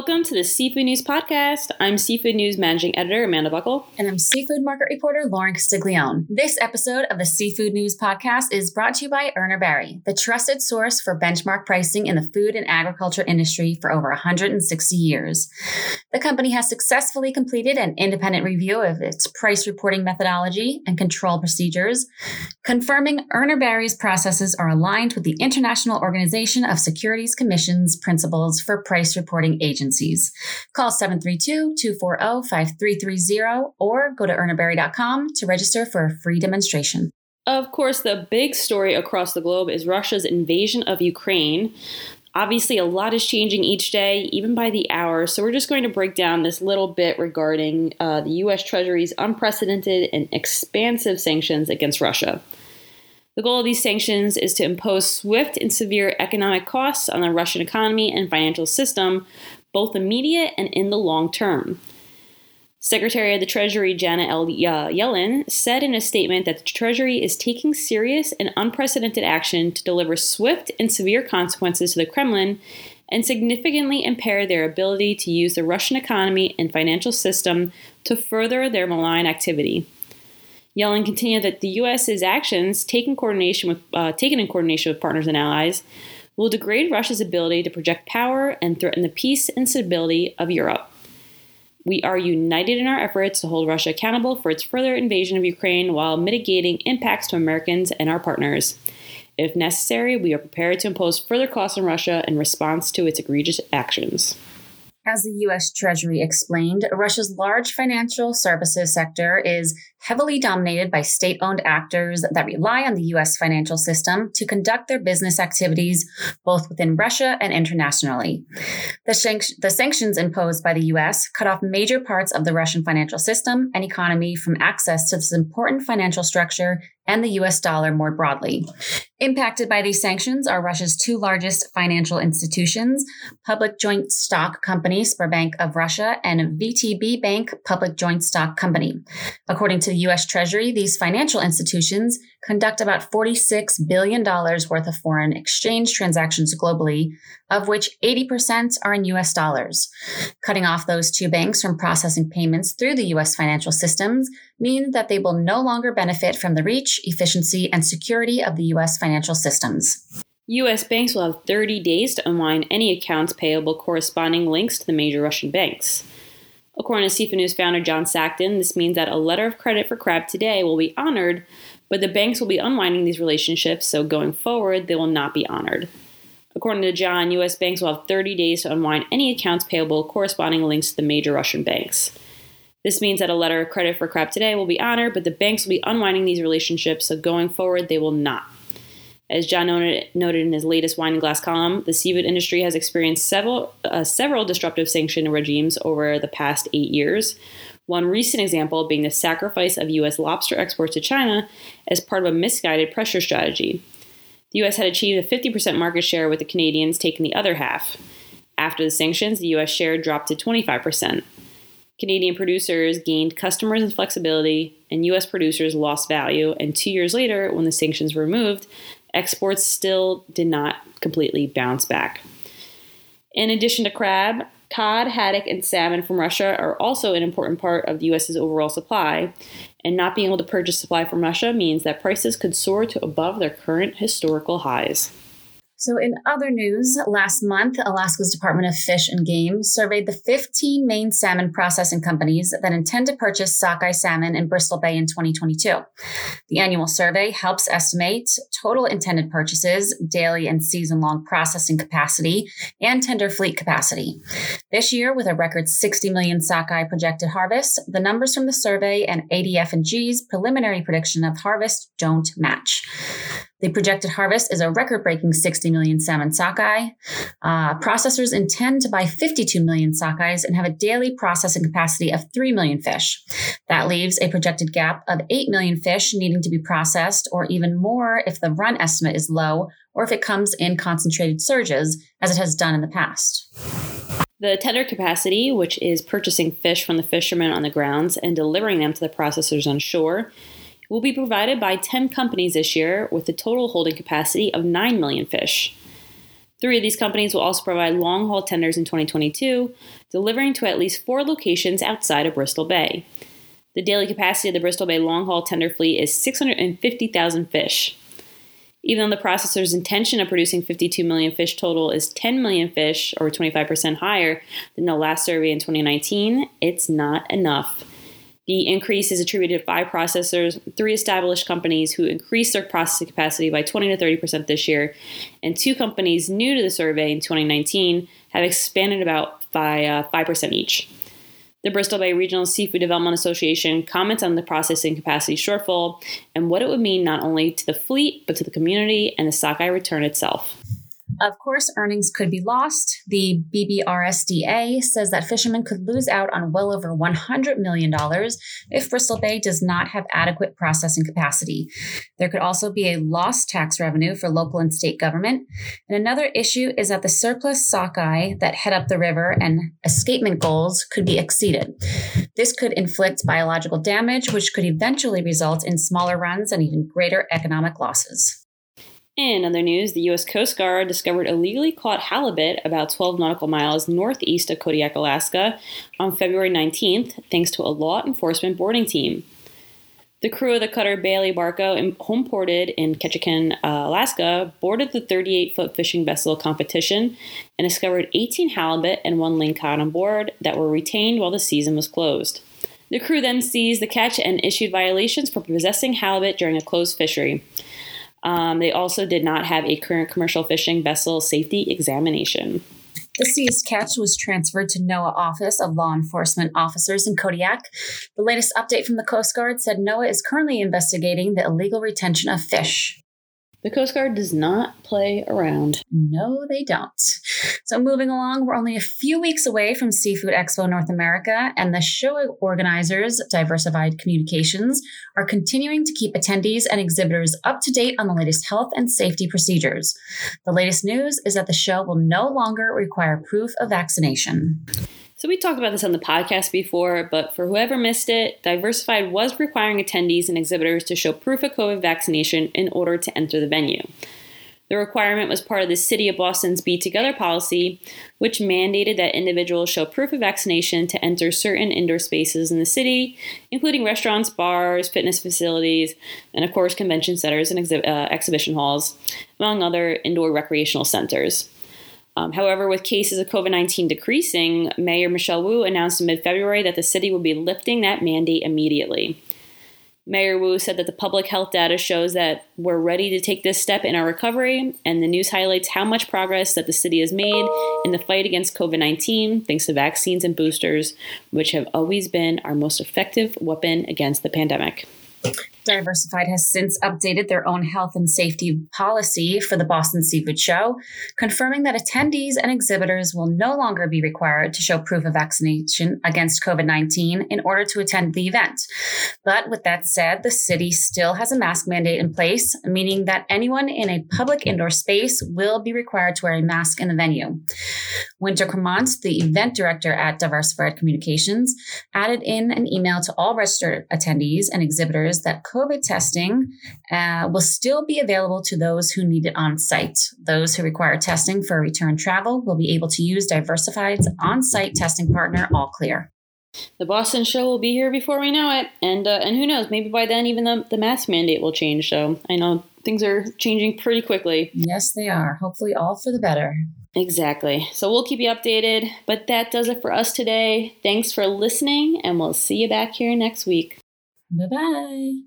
Welcome to the Seafood News Podcast. I'm Seafood News Managing Editor Amanda Buckle. And I'm Seafood Market Reporter Lauren Castiglione. This episode of the Seafood News Podcast is brought to you by Urner Barry, the trusted source for benchmark pricing in the food and agriculture industry for over 160 years. The company has successfully completed an independent review of its price reporting methodology and control procedures, confirming Urner Barry's processes are aligned with the International Organization of Securities Commission's principles for price reporting agencies agencies. Call 732-240-5330 or go to urnerbarry.com to register for a free demonstration. Of course, the big story across the globe is Russia's invasion of Ukraine. Obviously, a lot is changing each day, even by the hour. So, we're just going to break down this little bit regarding uh, the U.S. Treasury's unprecedented and expansive sanctions against Russia. The goal of these sanctions is to impose swift and severe economic costs on the Russian economy and financial system, both immediate and in the long term. Secretary of the Treasury Janet L. Yellen said in a statement that the Treasury is taking serious and unprecedented action to deliver swift and severe consequences to the Kremlin and significantly impair their ability to use the Russian economy and financial system to further their malign activity. Yellen continued that the U.S.'s actions, taken, coordination with, uh, taken in coordination with partners and allies, will degrade Russia's ability to project power and threaten the peace and stability of Europe. We are united in our efforts to hold Russia accountable for its further invasion of Ukraine while mitigating impacts to Americans and our partners. If necessary, we are prepared to impose further costs on Russia in response to its egregious actions. As the U.S. Treasury explained, Russia's large financial services sector is heavily dominated by state owned actors that rely on the U.S. financial system to conduct their business activities both within Russia and internationally. The, shank- the, sanctions imposed by the U.S. cut off major parts of the Russian financial system and economy from access to this important financial structure and the US dollar more broadly. Impacted by these sanctions are Russia's two largest financial institutions, Public Joint Stock Company, Sberbank of Russia, and VTB Bank, Public Joint Stock Company. According to the US Treasury, these financial institutions conduct about $46 billion worth of foreign exchange transactions globally, of which 80% are in US dollars. Cutting off those two banks from processing payments through the US financial systems mean that they will no longer benefit from the reach, efficiency, and security of the US financial systems. U.S. banks will have 30 days to unwind any accounts payable corresponding links to the major Russian banks. According to Seafood News founder John Sackton, this means that a letter of credit for crab today will be honored, but the banks will be unwinding these relationships, so going forward, they will not be honored. According to John, U.S. banks will have 30 days to unwind any accounts payable corresponding links to the major Russian banks. This means that a letter of credit for crab today will be honored, but the banks will be unwinding these relationships, so going forward, they will not. As John noted, noted in his latest Wine and Glass column, the seafood industry has experienced several, uh, several disruptive sanction regimes over the past eight years. One recent example being the sacrifice of U.S. lobster exports to China as part of a misguided pressure strategy. The U.S. had achieved a 50% market share, with the Canadians taking the other half. After the sanctions, the U.S. share dropped to 25%. Canadian producers gained customers and flexibility, and U.S. producers lost value. And two years later, when the sanctions were removed, exports still did not completely bounce back. In addition to crab, cod, haddock, and salmon from Russia are also an important part of the U.S.'s overall supply. And not being able to purchase supply from Russia means that prices could soar to above their current historical highs. So, in other news, last month, Alaska's Department of Fish and Game surveyed the 15 main salmon processing companies that intend to purchase sockeye salmon in Bristol Bay in 2022. The annual survey helps estimate total intended purchases, daily and season long processing capacity, and tender fleet capacity. This year, with a record 60 million sockeye projected harvest, the numbers from the survey and ADF&G's preliminary prediction of harvest don't match. The projected harvest is a record breaking 60 million salmon sockeye. Uh, processors intend to buy 52 million sockeyes and have a daily processing capacity of 3 million fish. That leaves a projected gap of 8 million fish needing to be processed, or even more if the run estimate is low or if it comes in concentrated surges, as it has done in the past. The tender capacity, which is purchasing fish from the fishermen on the grounds and delivering them to the processors on shore, will be provided by 10 companies this year with a total holding capacity of 9 million fish. Three of these companies will also provide long haul tenders in 2022, delivering to at least four locations outside of Bristol Bay. The daily capacity of the Bristol Bay long haul tender fleet is 650,000 fish. Even though the processor's intention of producing 52 million fish total is 10 million fish, or 25% higher than the last survey in 2019, it's not enough. The increase is attributed to five processors, three established companies who increased their processing capacity by 20 to 30% this year, and two companies new to the survey in 2019 have expanded about by uh, 5% each. The Bristol Bay Regional Seafood Development Association comments on the processing capacity shortfall and what it would mean not only to the fleet, but to the community and the sockeye return itself. Of course, earnings could be lost. The BBRSDA says that fishermen could lose out on well over $100 million if Bristol Bay does not have adequate processing capacity. There could also be a lost tax revenue for local and state government. And another issue is that the surplus sockeye that head up the river and escapement goals could be exceeded. This could inflict biological damage, which could eventually result in smaller runs and even greater economic losses. In other news, the U.S. Coast Guard discovered illegally caught halibut about 12 nautical miles northeast of Kodiak, Alaska on February 19th, thanks to a law enforcement boarding team. The crew of the cutter Bailey Barco, homeported in Ketchikan, uh, Alaska, boarded the 38 foot fishing vessel competition and discovered 18 halibut and one ling lingcod on board that were retained while the season was closed. The crew then seized the catch and issued violations for possessing halibut during a closed fishery. Um, they also did not have a current commercial fishing vessel safety examination. The seized catch was transferred to NOAA Office of Law Enforcement Officers in Kodiak. The latest update from the Coast Guard said NOAA is currently investigating the illegal retention of fish. The Coast Guard does not play around. No, they don't. So, moving along, we're only a few weeks away from Seafood Expo North America, and the show organizers, Diversified Communications, are continuing to keep attendees and exhibitors up to date on the latest health and safety procedures. The latest news is that the show will no longer require proof of vaccination. So we talked about this on the podcast before, but for whoever missed it, Diversified was requiring attendees and exhibitors to show proof of COVID vaccination in order to enter the venue. The requirement was part of the City of Boston's B Together policy, which mandated that individuals show proof of vaccination to enter certain indoor spaces in the city, including restaurants, bars, fitness facilities, and of course, convention centers and exhi- uh, exhibition halls, among other indoor recreational centers. Um, however, with cases of COVID 19 decreasing, Mayor Michelle Wu announced in mid February that the city would be lifting that mandate immediately. Mayor Wu said that the public health data shows that we're ready to take this step in our recovery, and the news highlights how much progress that the city has made in the fight against COVID 19 thanks to vaccines and boosters, which have always been our most effective weapon against the pandemic. Diversified has since updated their own health and safety policy for the Boston Seafood Show, confirming that attendees and exhibitors will no longer be required to show proof of vaccination against COVID 19 in order to attend the event. But with that said, the city still has a mask mandate in place, meaning that anyone in a public indoor space will be required to wear a mask in the venue. Winter Cremont, the event director at Diversified Communications, added in an email to all registered attendees and exhibitors that COVID testing uh, will still be available to those who need it on site. Those who require testing for return travel will be able to use Diversified's on site testing partner, All Clear. The Boston show will be here before we know it, and uh, and who knows? Maybe by then even the, the mask mandate will change. So I know things are changing pretty quickly. Yes, they are. Hopefully, all for the better. Exactly. So we'll keep you updated. But that does it for us today. Thanks for listening, and we'll see you back here next week. Bye bye.